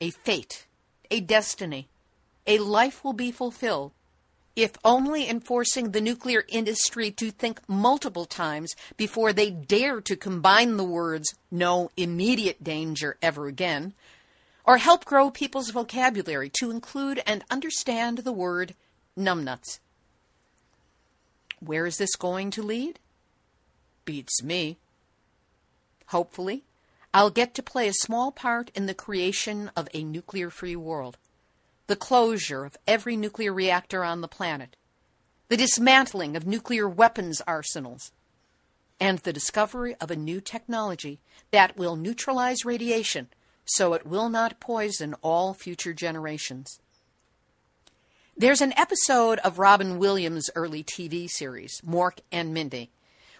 a fate, a destiny, a life will be fulfilled, if only enforcing the nuclear industry to think multiple times before they dare to combine the words no immediate danger ever again, or help grow people's vocabulary to include and understand the word numbnuts. Where is this going to lead? Beats me. Hopefully, I'll get to play a small part in the creation of a nuclear free world, the closure of every nuclear reactor on the planet, the dismantling of nuclear weapons arsenals, and the discovery of a new technology that will neutralize radiation so it will not poison all future generations. There's an episode of Robin Williams' early TV series, Mork and Mindy,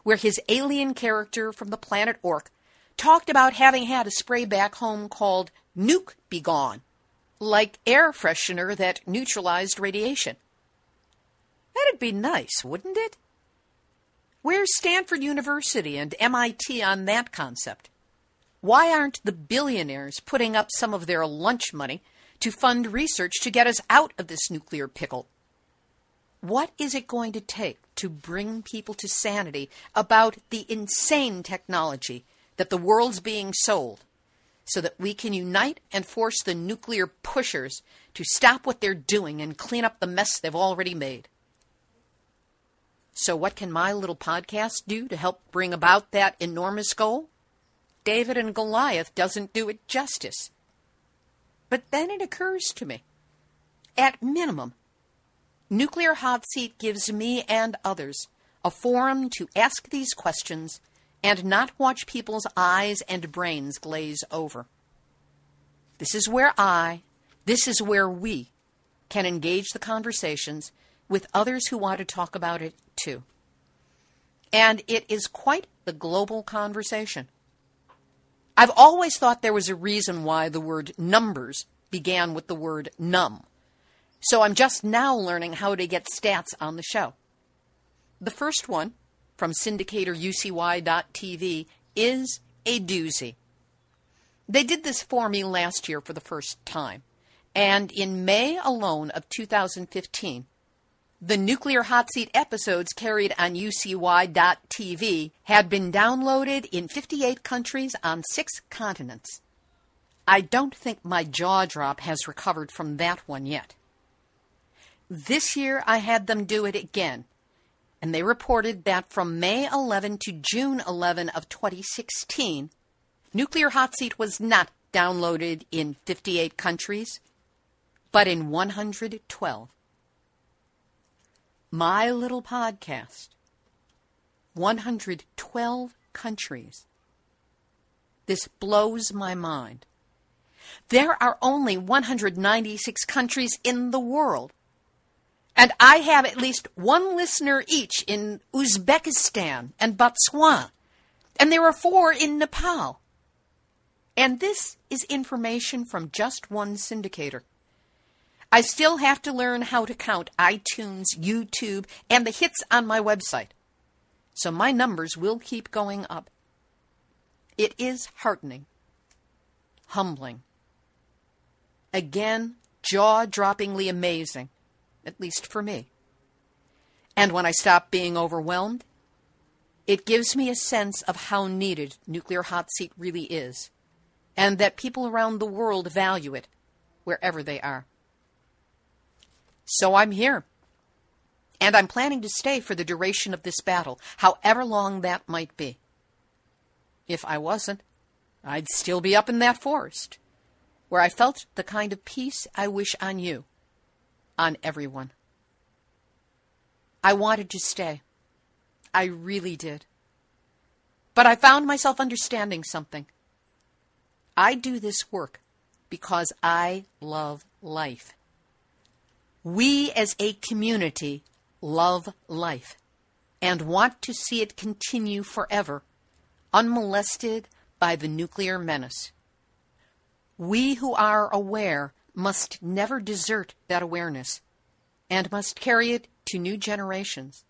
where his alien character from the planet Ork talked about having had a spray back home called Nuke Be Gone, like air freshener that neutralized radiation. That'd be nice, wouldn't it? Where's Stanford University and MIT on that concept? Why aren't the billionaires putting up some of their lunch money to fund research to get us out of this nuclear pickle. What is it going to take to bring people to sanity about the insane technology that the world's being sold so that we can unite and force the nuclear pushers to stop what they're doing and clean up the mess they've already made? So, what can my little podcast do to help bring about that enormous goal? David and Goliath doesn't do it justice. But then it occurs to me at minimum, Nuclear Hot Seat gives me and others a forum to ask these questions and not watch people's eyes and brains glaze over. This is where I, this is where we can engage the conversations with others who want to talk about it too. And it is quite the global conversation. I've always thought there was a reason why the word numbers began with the word num. So I'm just now learning how to get stats on the show. The first one from syndicator UCY.tv is a doozy. They did this for me last year for the first time. And in May alone of 2015, the Nuclear Hot Seat episodes carried on UCY.tv had been downloaded in 58 countries on six continents. I don't think my jaw drop has recovered from that one yet. This year I had them do it again, and they reported that from May 11 to June 11 of 2016, Nuclear Hot Seat was not downloaded in 58 countries, but in 112. My little podcast, 112 countries. This blows my mind. There are only 196 countries in the world. And I have at least one listener each in Uzbekistan and Botswana. And there are four in Nepal. And this is information from just one syndicator. I still have to learn how to count iTunes, YouTube, and the hits on my website. So my numbers will keep going up. It is heartening, humbling, again, jaw droppingly amazing, at least for me. And when I stop being overwhelmed, it gives me a sense of how needed Nuclear Hot Seat really is, and that people around the world value it, wherever they are. So I'm here. And I'm planning to stay for the duration of this battle, however long that might be. If I wasn't, I'd still be up in that forest, where I felt the kind of peace I wish on you, on everyone. I wanted to stay. I really did. But I found myself understanding something. I do this work because I love life. We as a community love life and want to see it continue forever, unmolested by the nuclear menace. We who are aware must never desert that awareness and must carry it to new generations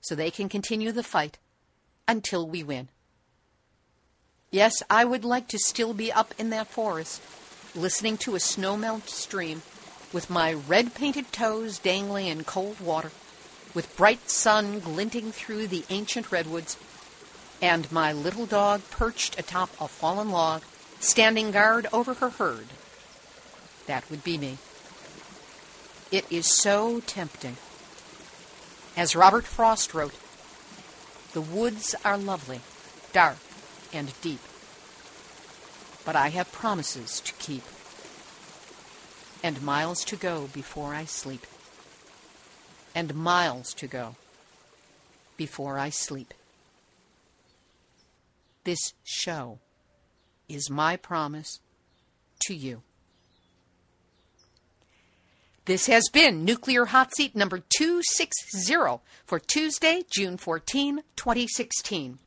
so they can continue the fight until we win. Yes, I would like to still be up in that forest, listening to a snowmelt stream, with my red painted toes dangling in cold water, with bright sun glinting through the ancient redwoods, and my little dog perched atop a fallen log, standing guard over her herd. That would be me. It is so tempting. As Robert Frost wrote, the woods are lovely, dark, and deep. But I have promises to keep, and miles to go before I sleep, and miles to go before I sleep. This show is my promise to you. This has been Nuclear Hot Seat number 260 for Tuesday, June 14, 2016.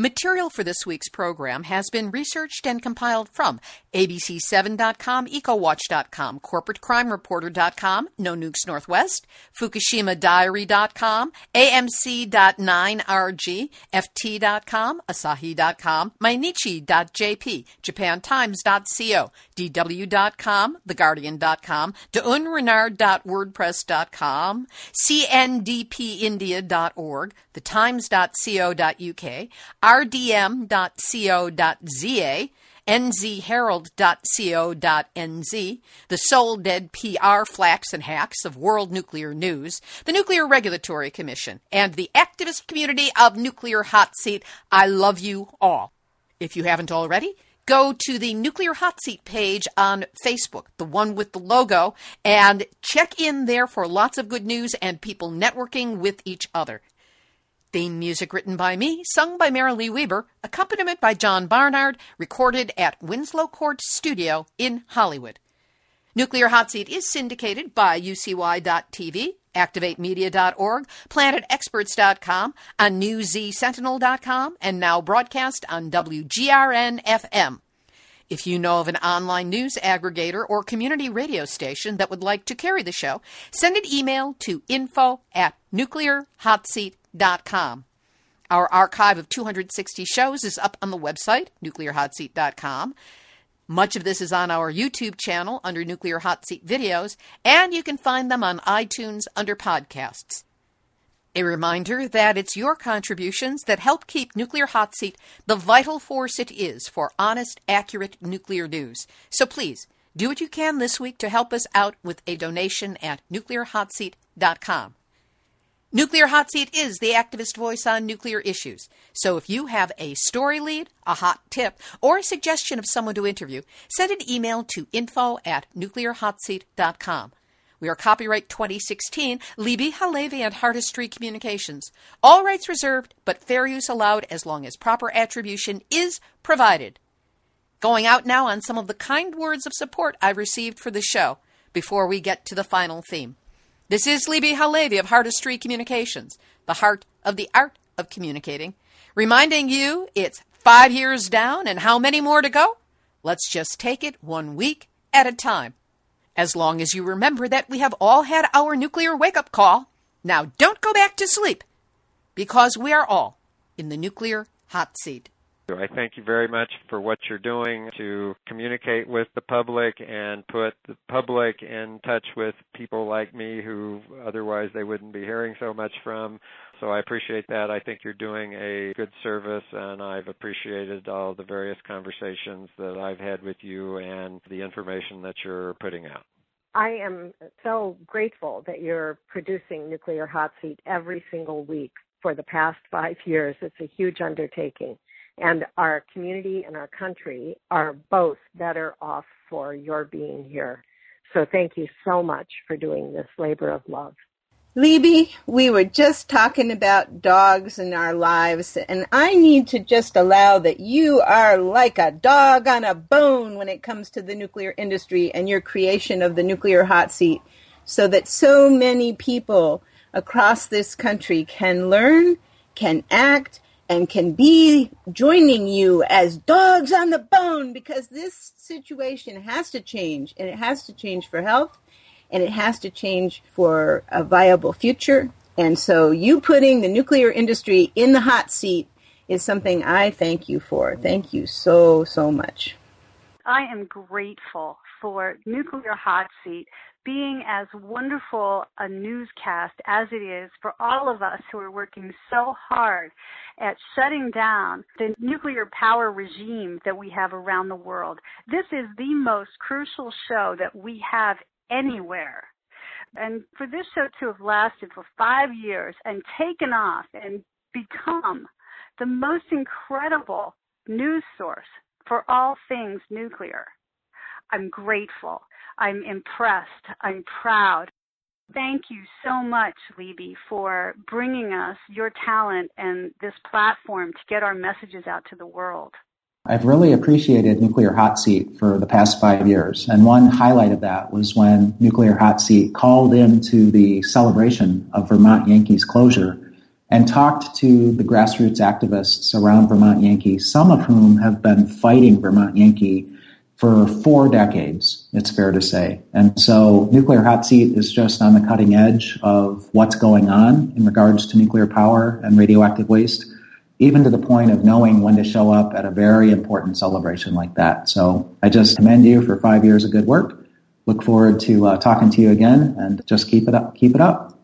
Material for this week's program has been researched and compiled from ABC7.com, EcoWatch.com, CorporateCrimeReporter.com, No Nukes Northwest, FukushimaDiary.com, AMC.9RG, FT.com, Asahi.com, Mainichi.jp, JapanTimes.co, DW.com, TheGuardian.com, DeUnrenard.wordpress.com, CNDPindia.org, TheTimes.co.uk, rdm.co.za, nzherald.co.nz, the soul dead PR flacks and hacks of World Nuclear News, the Nuclear Regulatory Commission, and the activist community of Nuclear Hot Seat. I love you all. If you haven't already, go to the Nuclear Hot Seat page on Facebook, the one with the logo, and check in there for lots of good news and people networking with each other. Theme music written by me, sung by Mary Lee Weber, accompaniment by John Barnard, recorded at Winslow Court Studio in Hollywood. Nuclear Hot Seat is syndicated by UCY.tv, ActivateMedia.org, PlanetExperts.com, on NewZSentinel.com, and now broadcast on WGRN FM. If you know of an online news aggregator or community radio station that would like to carry the show, send an email to info at nuclearhotseat.com. Our archive of 260 shows is up on the website, nuclearhotseat.com. Much of this is on our YouTube channel under Nuclear Hot Seat videos, and you can find them on iTunes under podcasts. A reminder that it's your contributions that help keep Nuclear Hot Seat the vital force it is for honest, accurate nuclear news. So please, do what you can this week to help us out with a donation at nuclearhotseat.com. Nuclear Hot Seat is the activist voice on nuclear issues. So if you have a story lead, a hot tip, or a suggestion of someone to interview, send an email to info at nuclearhotseat.com. We are copyright 2016, Libbe HaLevy and Heartistry Communications. All rights reserved, but fair use allowed as long as proper attribution is provided. Going out now on some of the kind words of support I've received for the show before we get to the final theme. This is Libbe HaLevy of Heartistry Communications, the heart of the art of communicating, reminding you it's five years down and how many more to go? Let's just take it one week at a time. As long as you remember that we have all had our nuclear wake up call, now don't go back to sleep because we are all in the nuclear hot seat. I thank you very much for what you're doing to communicate with the public and put the public in touch with people like me who otherwise they wouldn't be hearing so much from. So I appreciate that. I think you're doing a good service and I've appreciated all the various conversations that I've had with you and the information that you're putting out. I am so grateful that you're producing Nuclear Hot Seat every single week for the past five years. It's a huge undertaking and our community and our country are both better off for your being here. So thank you so much for doing this labor of love. Libbe, we were just talking about dogs in our lives, and I need to just allow that you are like a dog on a bone when it comes to the nuclear industry and your creation of the nuclear hot seat, so that so many people across this country can learn, can act, and can be joining you as dogs on the bone because this situation has to change and it has to change for health and it has to change for a viable future. And so you putting the nuclear industry in the hot seat is something I thank you for. Thank you so, so much. I am grateful for Nuclear Hot Seat being as wonderful a newscast as it is for all of us who are working so hard at shutting down the nuclear power regime that we have around the world. This is the most crucial show that we have anywhere. And for this show to have lasted for five years and taken off and become the most incredible news source for all things nuclear, I'm grateful. I'm impressed. I'm proud. Thank you so much, Libbe, for bringing us your talent and this platform to get our messages out to the world. I've really appreciated Nuclear Hot Seat for the past five years. And one highlight of that was when Nuclear Hot Seat called into the celebration of Vermont Yankees closure and talked to the grassroots activists around Vermont Yankee, some of whom have been fighting Vermont Yankee for four decades, it's fair to say. And so nuclear hot seat is just on the cutting edge of what's going on in regards to nuclear power and radioactive waste, even to the point of knowing when to show up at a very important celebration like that. So I just commend you for five years of good work. Look forward to uh, talking to you again and just keep it up. Keep it up.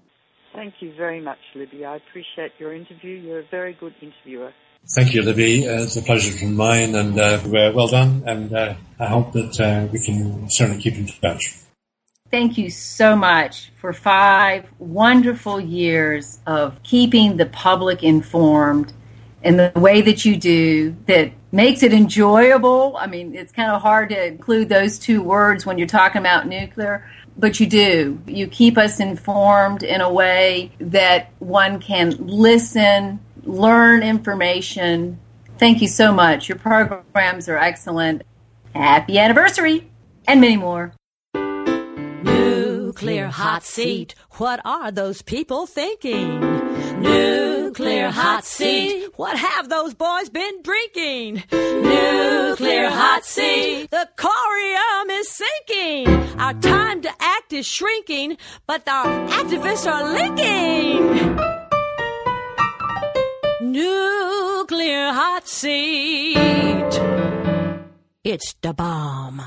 Thank you very much, Libbe. I appreciate your interview. You're a very good interviewer. Thank you, Libbe. Uh, it's a pleasure from mine, and uh, well done. And uh, I hope that uh, we can certainly keep in touch. Thank you so much for five wonderful years of keeping the public informed in the way that you do that makes it enjoyable. I mean, it's kind of hard to include those two words when you're talking about nuclear, but you do. You keep us informed in a way that one can listen learn information. Thank you so much. Your programs are excellent. Happy anniversary and many more. Nuclear hot seat. What are those people thinking? Nuclear hot seat. What have those boys been drinking? Nuclear hot seat. The corium is sinking. Our time to act is shrinking, but our activists are linking. Nuclear hot seat. It's the bomb.